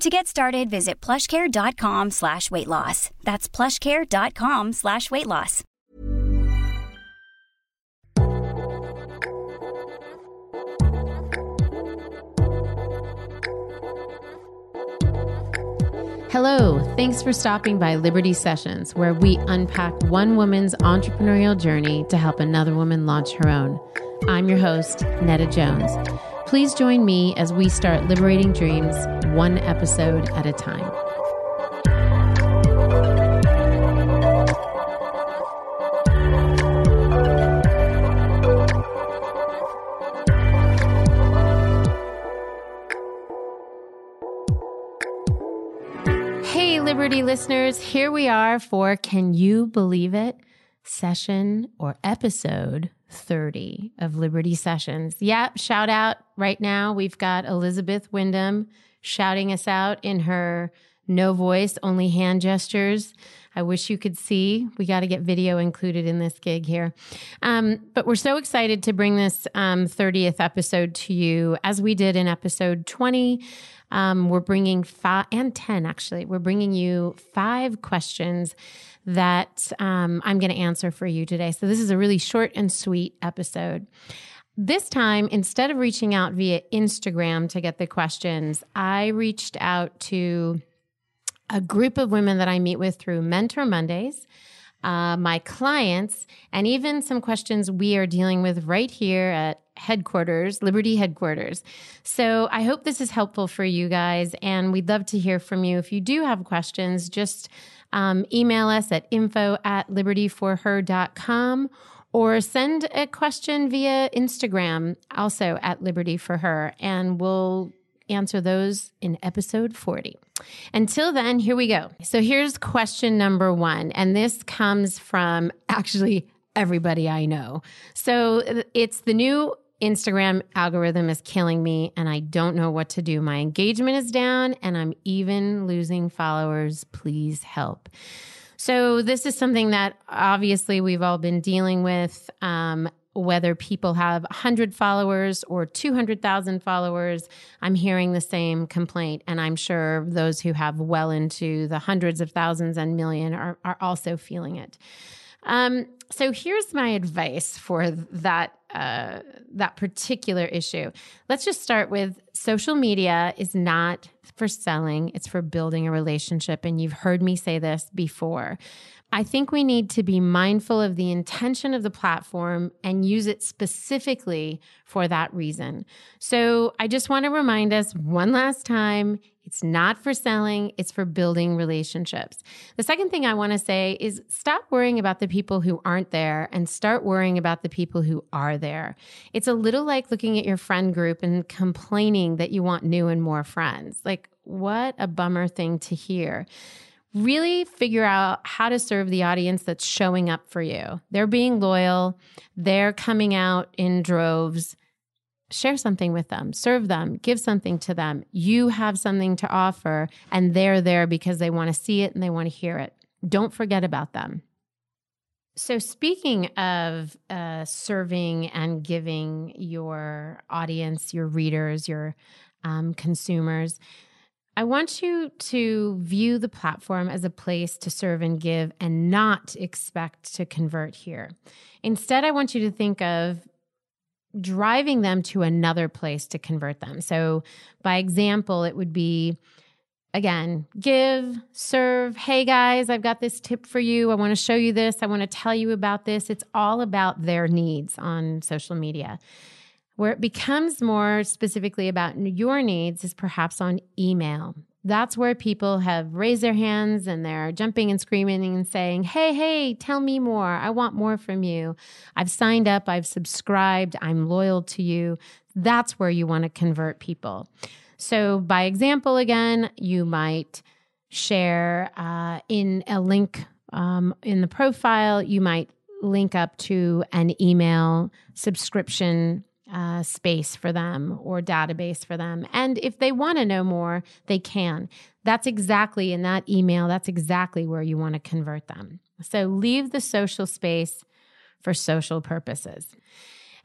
To get started, visit plushcare.com slash weight loss. That's plushcare.com slash weight loss. Hello, thanks for stopping by Liberty Sessions, where we unpack one woman's entrepreneurial journey to help another woman launch her own. I'm your host, Nada Jones. Please join me as we start liberating dreams one episode at a time. Hey, Liberty listeners, here we are for Can You Believe It? Session or episode 30 of Liberty Sessions. Yep, shout out right now. We've got Elizabeth Wyndham shouting us out in her no voice, only hand gestures. I wish you could see. We got to get video included in this gig here. Um, but we're so excited to bring this um, 30th episode to you as we did in episode 20. Um, we're bringing five and 10, actually. We're bringing you five questions that um, I'm going to answer for you today. So this is a really short and sweet episode. This time, instead of reaching out via Instagram to get the questions, I reached out to a group of women that I meet with through Mentor Mondays. Uh, my clients, and even some questions we are dealing with right here at headquarters, Liberty headquarters. So I hope this is helpful for you guys, and we'd love to hear from you. If you do have questions, just um, email us at info at libertyforher.com or send a question via Instagram, also at Liberty for Her, and we'll answer those in episode 40. Until then, here we go. So here's question number one, and this comes from actually everybody I know. So it's the new Instagram algorithm is killing me and I don't know what to do. My engagement is down and I'm even losing followers. Please help. So, this is something that obviously we've all been dealing with. Um, whether people have 100 followers or 200,000 followers, I'm hearing the same complaint. And I'm sure those who have well into the hundreds of thousands and million are, are also feeling it. Um, so here's my advice for that uh, that particular issue. Let's just start with social media is not for selling; it's for building a relationship. And you've heard me say this before. I think we need to be mindful of the intention of the platform and use it specifically for that reason. So I just want to remind us one last time it's not for selling, it's for building relationships. The second thing I want to say is stop worrying about the people who aren't there and start worrying about the people who are there. It's a little like looking at your friend group and complaining that you want new and more friends. Like, what a bummer thing to hear really figure out how to serve the audience that's showing up for you. They're being loyal, they're coming out in droves. Share something with them, serve them, give something to them. You have something to offer, and they're there because they want to see it and they want to hear it. Don't forget about them. So, speaking of uh, serving and giving your audience, your readers, your um, consumers, I want you to view the platform as a place to serve and give and not expect to convert here. Instead, I want you to think of driving them to another place to convert them. So, by example, it would be again, give, serve. Hey guys, I've got this tip for you. I want to show you this. I want to tell you about this. It's all about their needs on social media. Where it becomes more specifically about your needs is perhaps on email. That's where people have raised their hands and they're jumping and screaming and saying, Hey, hey, tell me more. I want more from you. I've signed up, I've subscribed, I'm loyal to you. That's where you want to convert people. So, by example, again, you might share uh, in a link um, in the profile, you might link up to an email subscription uh, space for them or database for them. And if they want to know more, they can. That's exactly in that email, that's exactly where you want to convert them. So leave the social space for social purposes.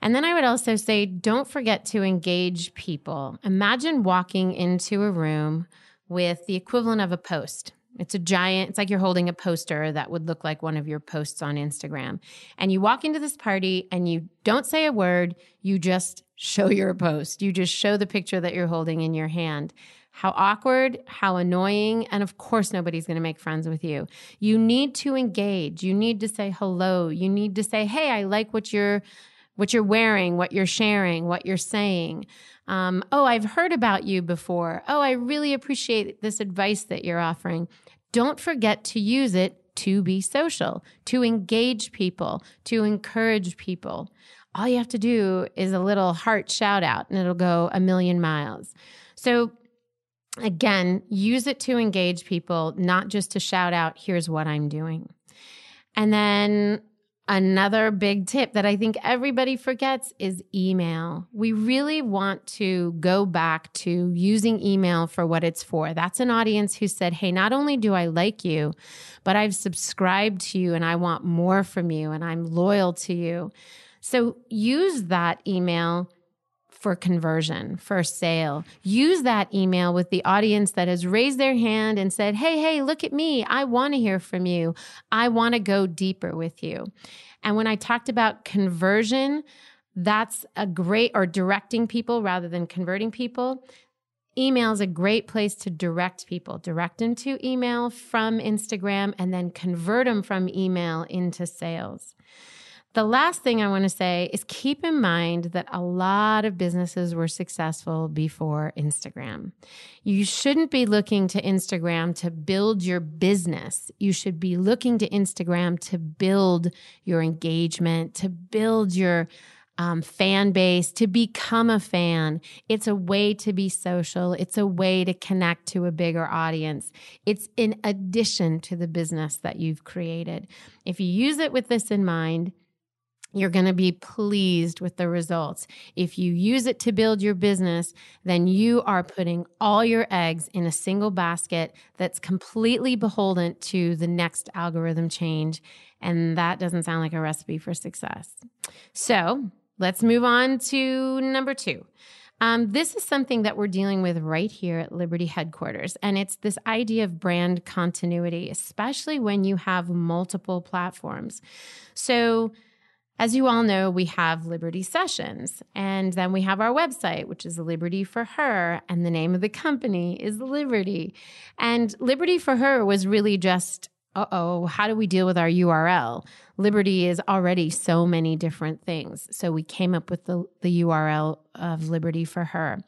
And then I would also say don't forget to engage people. Imagine walking into a room with the equivalent of a post. It's a giant, it's like you're holding a poster that would look like one of your posts on Instagram. And you walk into this party and you don't say a word, you just show your post. You just show the picture that you're holding in your hand. How awkward, how annoying, and of course, nobody's gonna make friends with you. You need to engage. You need to say hello. You need to say, hey, I like what you're what you're wearing, what you're sharing, what you're saying. Um, oh, I've heard about you before. Oh, I really appreciate this advice that you're offering. Don't forget to use it to be social, to engage people, to encourage people. All you have to do is a little heart shout out and it'll go a million miles. So, again, use it to engage people, not just to shout out, here's what I'm doing. And then Another big tip that I think everybody forgets is email. We really want to go back to using email for what it's for. That's an audience who said, Hey, not only do I like you, but I've subscribed to you and I want more from you and I'm loyal to you. So use that email for conversion, for sale. Use that email with the audience that has raised their hand and said, Hey, hey, look at me. I want to hear from you. I want to go deeper with you. And when I talked about conversion, that's a great, or directing people rather than converting people. Email is a great place to direct people, direct them to email from Instagram and then convert them from email into sales. The last thing I want to say is keep in mind that a lot of businesses were successful before Instagram. You shouldn't be looking to Instagram to build your business. You should be looking to Instagram to build your engagement, to build your um, fan base, to become a fan. It's a way to be social. It's a way to connect to a bigger audience. It's in addition to the business that you've created. If you use it with this in mind, you're going to be pleased with the results. If you use it to build your business, then you are putting all your eggs in a single basket that's completely beholden to the next algorithm change. And that doesn't sound like a recipe for success. So let's move on to number two. Um, this is something that we're dealing with right here at Liberty headquarters. And it's this idea of brand continuity, especially when you have multiple platforms. So, as you all know, we have Liberty Sessions, and then we have our website, which is Liberty for Her, and the name of the company is Liberty. And Liberty for Her was really just, uh oh, how do we deal with our URL? Liberty is already so many different things. So we came up with the, the URL of Liberty for Her.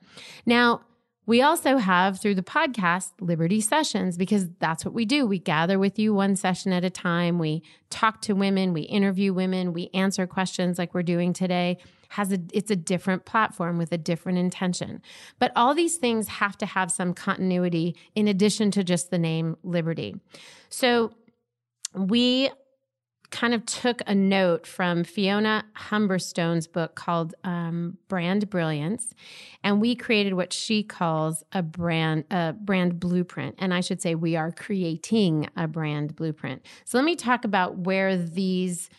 Now, we also have through the podcast Liberty Sessions because that's what we do. We gather with you one session at a time. We talk to women, we interview women, we answer questions like we're doing today. Has a it's a different platform with a different intention. But all these things have to have some continuity in addition to just the name Liberty. So we kind of took a note from Fiona Humberstone's book called um, Brand Brilliance, and we created what she calls a brand a brand blueprint. And I should say we are creating a brand blueprint. So let me talk about where these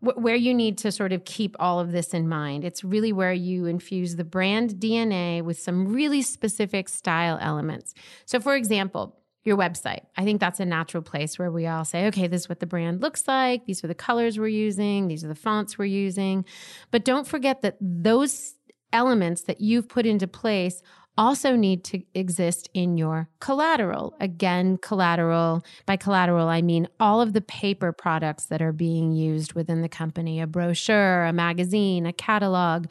where you need to sort of keep all of this in mind. It's really where you infuse the brand DNA with some really specific style elements. So, for example, your website. I think that's a natural place where we all say, okay, this is what the brand looks like. These are the colors we're using. These are the fonts we're using. But don't forget that those elements that you've put into place also need to exist in your collateral. Again, collateral, by collateral, I mean all of the paper products that are being used within the company a brochure, a magazine, a catalog,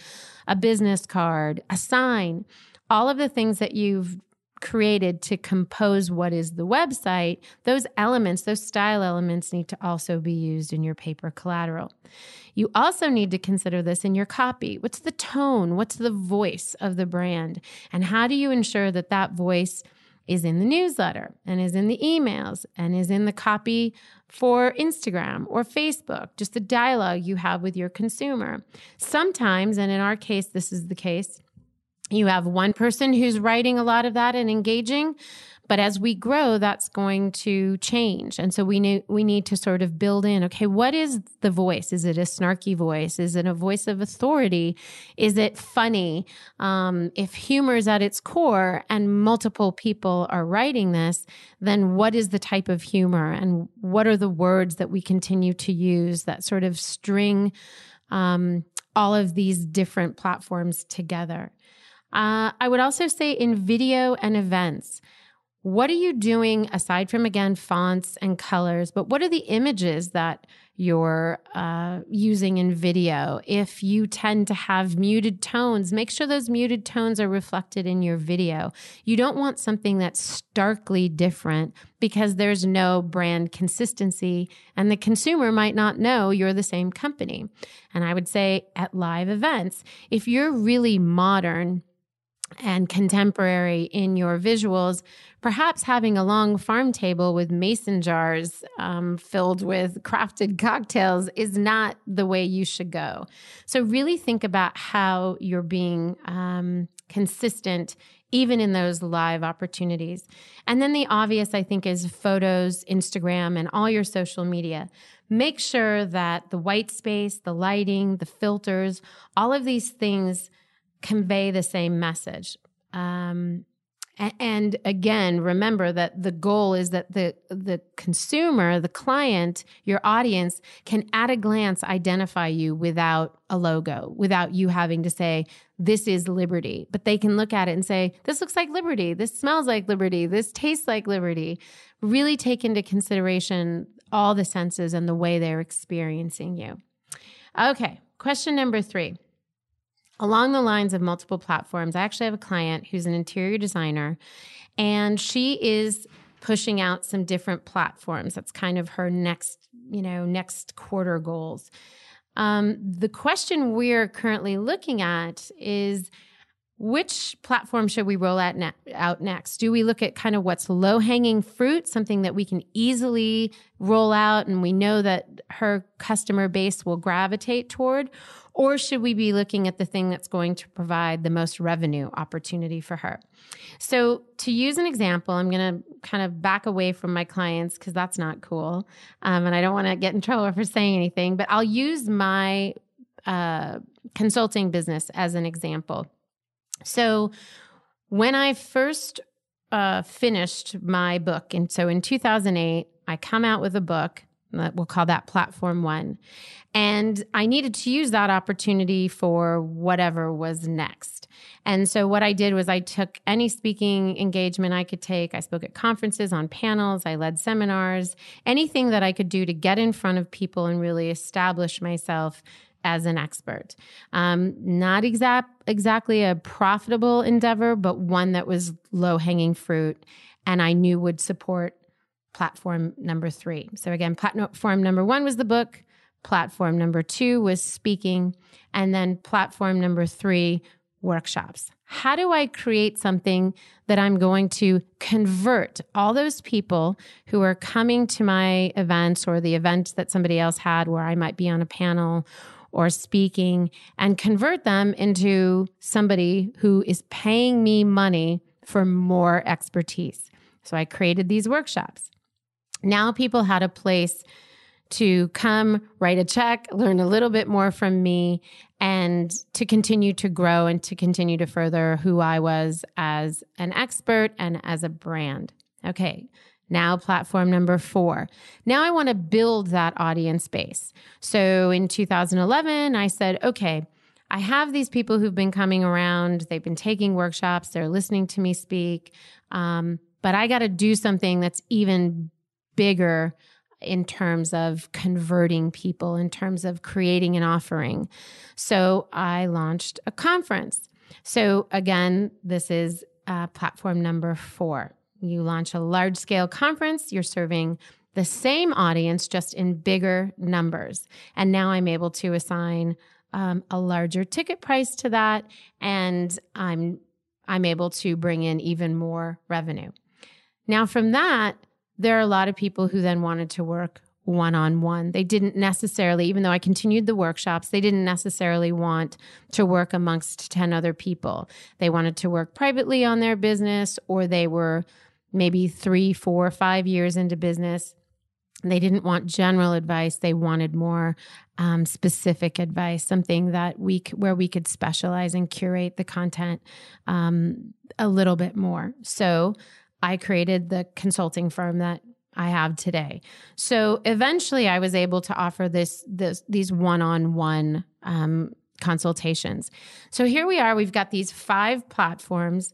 a business card, a sign. All of the things that you've created to compose what is the website, those elements, those style elements need to also be used in your paper collateral. You also need to consider this in your copy. What's the tone? What's the voice of the brand? And how do you ensure that that voice is in the newsletter and is in the emails and is in the copy for Instagram or Facebook, just the dialogue you have with your consumer. Sometimes, and in our case, this is the case, you have one person who's writing a lot of that and engaging but as we grow that's going to change. And so we need we need to sort of build in okay what is the voice? Is it a snarky voice? Is it a voice of authority? Is it funny? Um, if humor is at its core and multiple people are writing this then what is the type of humor? And what are the words that we continue to use that sort of string um, all of these different platforms together uh, I would also say in video and events, what are you doing aside from, again, fonts and colors? But what are the images that you're uh, using in video? If you tend to have muted tones, make sure those muted tones are reflected in your video. You don't want something that's starkly different because there's no brand consistency and the consumer might not know you're the same company. And I would say at live events, if you're really modern, and contemporary in your visuals, perhaps having a long farm table with mason jars um, filled with crafted cocktails is not the way you should go. So, really think about how you're being um, consistent even in those live opportunities. And then the obvious, I think, is photos, Instagram, and all your social media. Make sure that the white space, the lighting, the filters, all of these things convey the same message. Um, and again, remember that the goal is that the the consumer, the client, your audience can at a glance identify you without a logo, without you having to say this is liberty. But they can look at it and say this looks like liberty, this smells like liberty, this tastes like liberty. Really take into consideration all the senses and the way they're experiencing you. Okay, question number 3 along the lines of multiple platforms, I actually have a client who's an interior designer, and she is pushing out some different platforms. That's kind of her next, you know, next quarter goals. Um, the question we're currently looking at is which platform should we roll out, out next? Do we look at kind of what's low hanging fruit, something that we can easily roll out and we know that her customer base will gravitate toward? Or should we be looking at the thing that's going to provide the most revenue opportunity for her? So, to use an example, I'm going to kind of back away from my clients because that's not cool. Um, and I don't want to get in trouble for saying anything, but I'll use my uh, consulting business as an example. So, when I first uh, finished my book, and so in 2008, I come out with a book We'll call that platform one. And I needed to use that opportunity for whatever was next. And so what I did was I took any speaking engagement I could take. I spoke at conferences, on panels, I led seminars, anything that I could do to get in front of people and really establish myself as an expert. Um, not exact, exactly a profitable endeavor, but one that was low hanging fruit and I knew would support platform number three. So, again, platform number one was the book, platform number two was speaking, and then platform number three workshops. How do I create something that I'm going to convert all those people who are coming to my events or the event that somebody else had where I might be on a panel or speaking and convert them into somebody who is paying me money for more expertise? So I created these workshops. Now people had a place to come write a check, learn a little bit more from me, and to continue to grow and to continue to further who I was as an expert and as a brand. Okay. Now, platform number four. Now, I want to build that audience base. So, in 2011, I said, okay, I have these people who've been coming around, they've been taking workshops, they're listening to me speak, um, but I got to do something that's even bigger in terms of converting people, in terms of creating an offering. So I launched a conference. So again, this is uh, platform number four. You launch a large scale conference, you're serving the same audience, just in bigger numbers. And now I'm able to assign um, a larger ticket price to that, and I'm I'm able to bring in even more revenue. Now, from that, there are a lot of people who then wanted to work one on one. They didn't necessarily, even though I continued the workshops, they didn't necessarily want to work amongst 10 other people. They wanted to work privately on their business, or they were maybe three, four, five years into business. They didn't want general advice. They wanted more um, specific advice, something that we where we could specialize and curate the content um, a little bit more. So I created the consulting firm that I have today. So eventually, I was able to offer this, this these one-on-one um, consultations. So here we are. We've got these five platforms.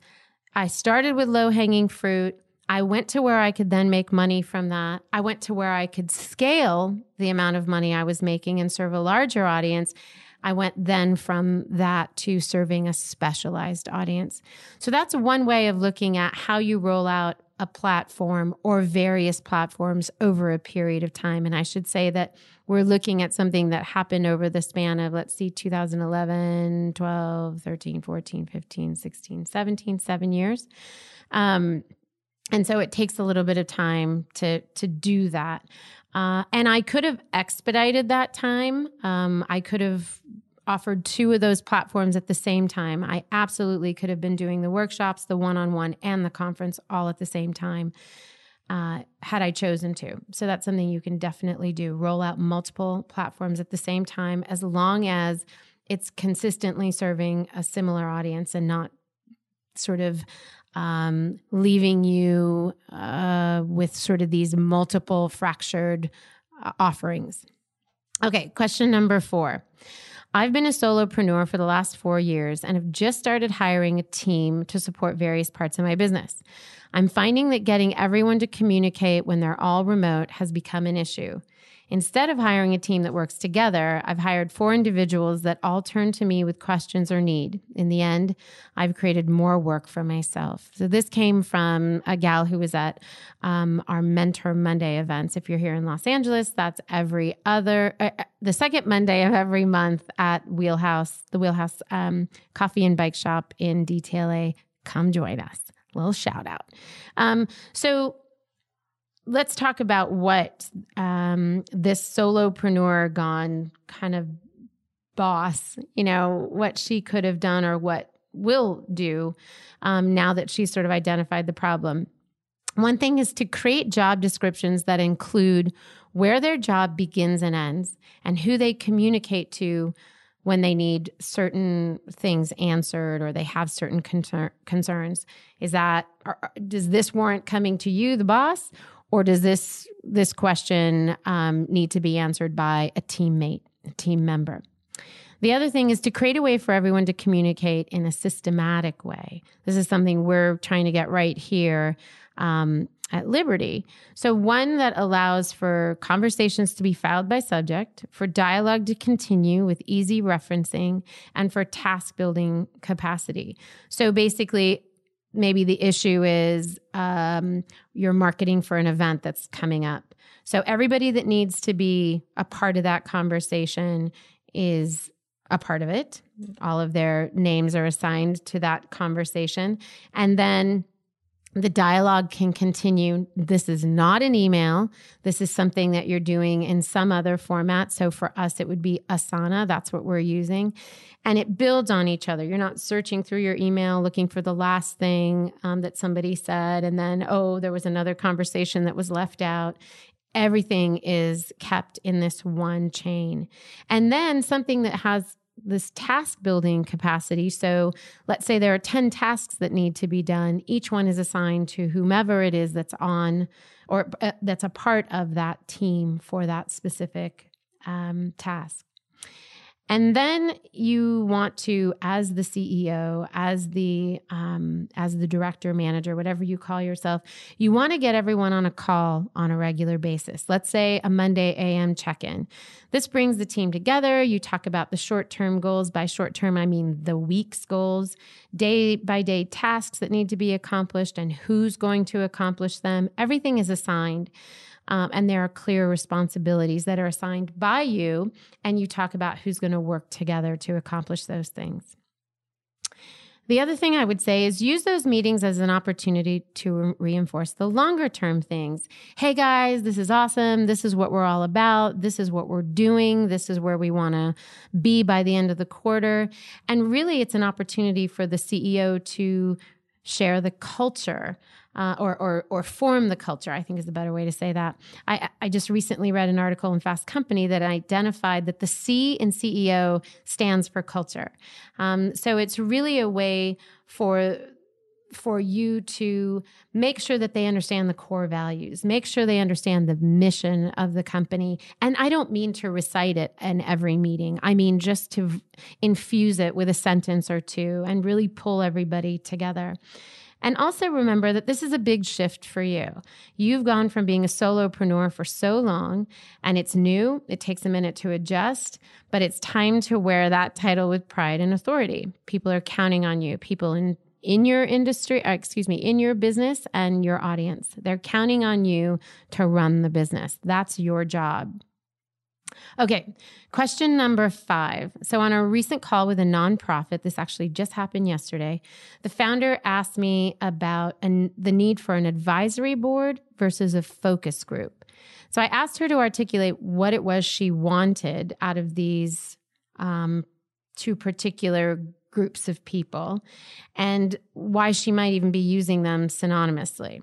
I started with low-hanging fruit. I went to where I could then make money from that. I went to where I could scale the amount of money I was making and serve a larger audience. I went then from that to serving a specialized audience. So that's one way of looking at how you roll out a platform or various platforms over a period of time. And I should say that we're looking at something that happened over the span of, let's see, 2011, 12, 13, 14, 15, 16, 17, seven years. Um, and so it takes a little bit of time to to do that. Uh, and I could have expedited that time. Um, I could have offered two of those platforms at the same time. I absolutely could have been doing the workshops, the one on one, and the conference all at the same time. Uh, had I chosen to. So that's something you can definitely do. Roll out multiple platforms at the same time as long as it's consistently serving a similar audience and not sort of um, leaving you uh, with sort of these multiple fractured uh, offerings. Okay, question number four. I've been a solopreneur for the last four years and have just started hiring a team to support various parts of my business. I'm finding that getting everyone to communicate when they're all remote has become an issue. Instead of hiring a team that works together, I've hired four individuals that all turn to me with questions or need. In the end, I've created more work for myself. So this came from a gal who was at um, our Mentor Monday events. If you're here in Los Angeles, that's every other, uh, uh the second Monday of every month at Wheelhouse, the Wheelhouse um, Coffee and Bike Shop in DTLA. Come join us. Little shout out. Um, so let's talk about what um, this solopreneur gone kind of boss, you know, what she could have done or what will do um, now that she's sort of identified the problem. One thing is to create job descriptions that include where their job begins and ends and who they communicate to when they need certain things answered or they have certain concern, concerns. Is that, does this warrant coming to you, the boss, or does this this question um, need to be answered by a teammate, a team member? The other thing is to create a way for everyone to communicate in a systematic way. This is something we're trying to get right here um, at Liberty. So, one that allows for conversations to be filed by subject, for dialogue to continue with easy referencing, and for task building capacity. So, basically, maybe the issue is um, you're marketing for an event that's coming up. So everybody that needs to be a part of that conversation is a part of it. All of their names are assigned to that conversation. And then the dialogue can continue. This is not an email. This is something that you're doing in some other format. So for us, it would be Asana. That's what we're using. And it builds on each other. You're not searching through your email looking for the last thing um, that somebody said. And then, oh, there was another conversation that was left out everything is kept in this one chain. And then something that has this task building capacity. So let's say there are 10 tasks that need to be done. Each one is assigned to whomever it is that's on or uh, that's a part of that team for that specific um, task. And then you want to, as the CEO, as the um, as the director, manager, whatever you call yourself, you want to get everyone on a call on a regular basis. Let's say a Monday AM check-in. This brings the team together. You talk about the short-term goals. By short-term, I mean the week's goals, day by day tasks that need to be accomplished, and who's going to accomplish them. Everything is assigned. Um, and there are clear responsibilities that are assigned by you, and you talk about who's going to work together to accomplish those things. The other thing I would say is use those meetings as an opportunity to re- reinforce the longer term things. Hey guys, this is awesome. This is what we're all about. This is what we're doing. This is where we want to be by the end of the quarter. And really, it's an opportunity for the CEO to share the culture uh, or, or, or form the culture, I think is the better way to say that. I, I just recently read an article in Fast Company that identified that the C in CEO stands for culture. Um, so it's really a way for for you to make sure that they understand the core values, make sure they understand the mission of the company. And I don't mean to recite it in every meeting. I mean just to infuse it with a sentence or two and really pull everybody together. And also remember that this is a big shift for you. You've gone from being a solopreneur for so long and it's new. It takes a minute to adjust, but it's time to wear that title with pride and authority. People are counting on you. People in in your industry, uh, excuse me, in your business and your audience. They're counting on you to run the business. That's your job. Okay, question number five. So, on a recent call with a nonprofit, this actually just happened yesterday, the founder asked me about an, the need for an advisory board versus a focus group. So, I asked her to articulate what it was she wanted out of these um, two particular groups of people and why she might even be using them synonymously.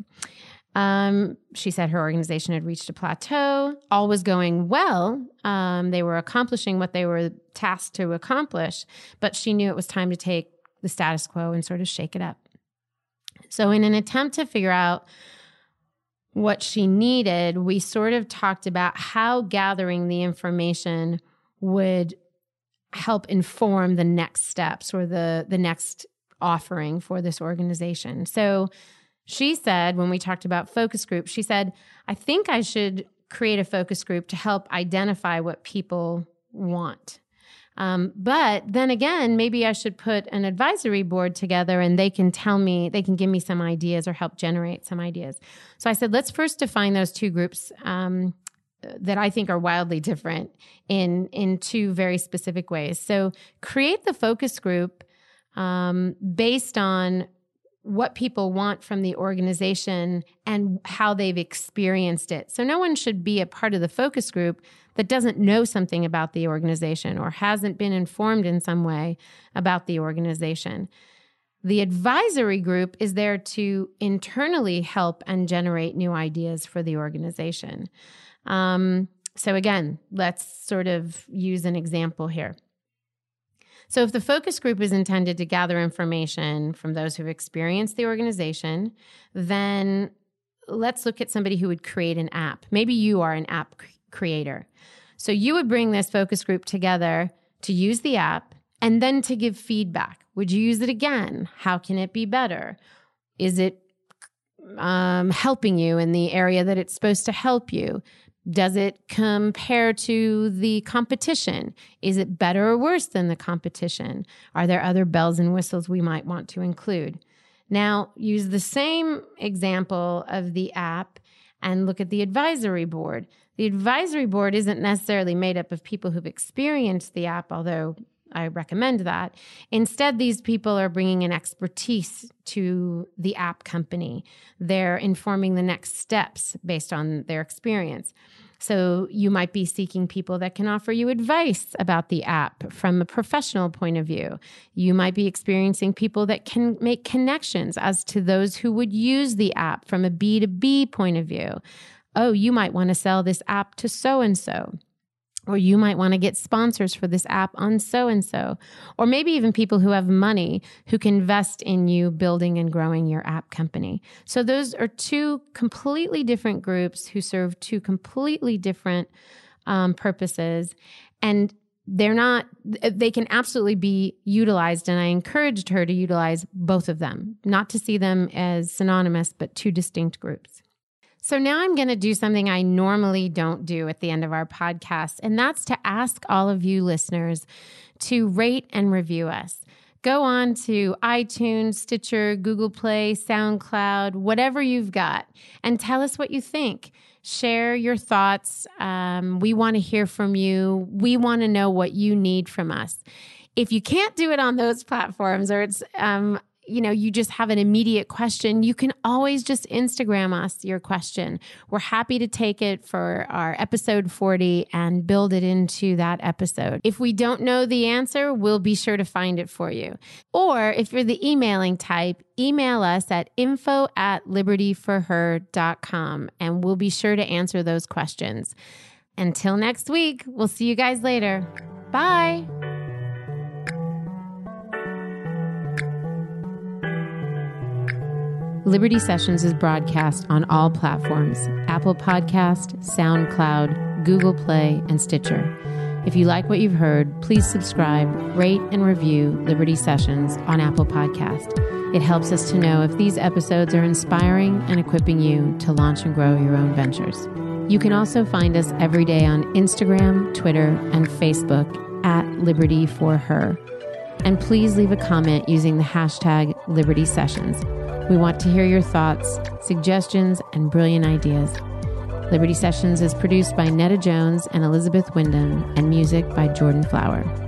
Um, she said her organization had reached a plateau. All was going well. Um, they were accomplishing what they were tasked to accomplish, but she knew it was time to take the status quo and sort of shake it up. So, in an attempt to figure out what she needed, we sort of talked about how gathering the information would help inform the next steps or the the next offering for this organization. So she said, when we talked about focus groups, she said, I think I should create a focus group to help identify what people want. Um, but then again, maybe I should put an advisory board together and they can tell me, they can give me some ideas or help generate some ideas. So I said, let's first define those two groups um, that I think are wildly different in in two very specific ways. So create the focus group um, based on what people want from the organization and how they've experienced it. So, no one should be a part of the focus group that doesn't know something about the organization or hasn't been informed in some way about the organization. The advisory group is there to internally help and generate new ideas for the organization. Um, so, again, let's sort of use an example here. So, if the focus group is intended to gather information from those who've experienced the organization, then let's look at somebody who would create an app. Maybe you are an app creator. So, you would bring this focus group together to use the app and then to give feedback. Would you use it again? How can it be better? Is it um, helping you in the area that it's supposed to help you? Does it compare to the competition? Is it better or worse than the competition? Are there other bells and whistles we might want to include? Now, use the same example of the app and look at the advisory board. The advisory board isn't necessarily made up of people who've experienced the app, although I recommend that. Instead, these people are bringing an expertise to the app company. They're informing the next steps based on their experience. So you might be seeking people that can offer you advice about the app from a professional point of view. You might be experiencing people that can make connections as to those who would use the app from a B2B point of view. Oh, you might want to sell this app to so and so or you might want to get sponsors for this app on so and so, or maybe even people who have money who can invest in you building and growing your app company. So, those are two completely different groups who serve two completely different um, purposes. And they're not, they can absolutely be utilized. And I encouraged her to utilize both of them, not to see them as synonymous, but two distinct groups. So now I'm going to do something I normally don't do at the end of our podcast, and that's to ask all of you listeners to rate and review us. Go on to iTunes, Stitcher, Google Play, SoundCloud, whatever you've got, and tell us what you think. Share your thoughts. Um, we want to hear from you. We want to know what you need from us if you can't do it on those platforms or it's um, you know, you just have an immediate question, you can always just Instagram us your question. We're happy to take it for our episode 40 and build it into that episode. If we don't know the answer, we'll be sure to find it for you. Or if you're the emailing type, email us at info at libertyforher.com and we'll be sure to answer those questions. Until next week, we'll see you guys later. Bye. Liberty Sessions is broadcast on all platforms Apple Podcast, SoundCloud, Google Play, and Stitcher. If you like what you've heard, please subscribe, rate, and review Liberty Sessions on Apple Podcast. It helps us to know if these episodes are inspiring and equipping you to launch and grow your own ventures. You can also find us every day on Instagram, Twitter, and Facebook at Liberty for Her. And please leave a comment using the hashtag Liberty Sessions. We want to hear your thoughts, suggestions, and brilliant ideas. Liberty Sessions is produced by Nada Jones and Elizabeth Wyndham, and music by Jordan Flower.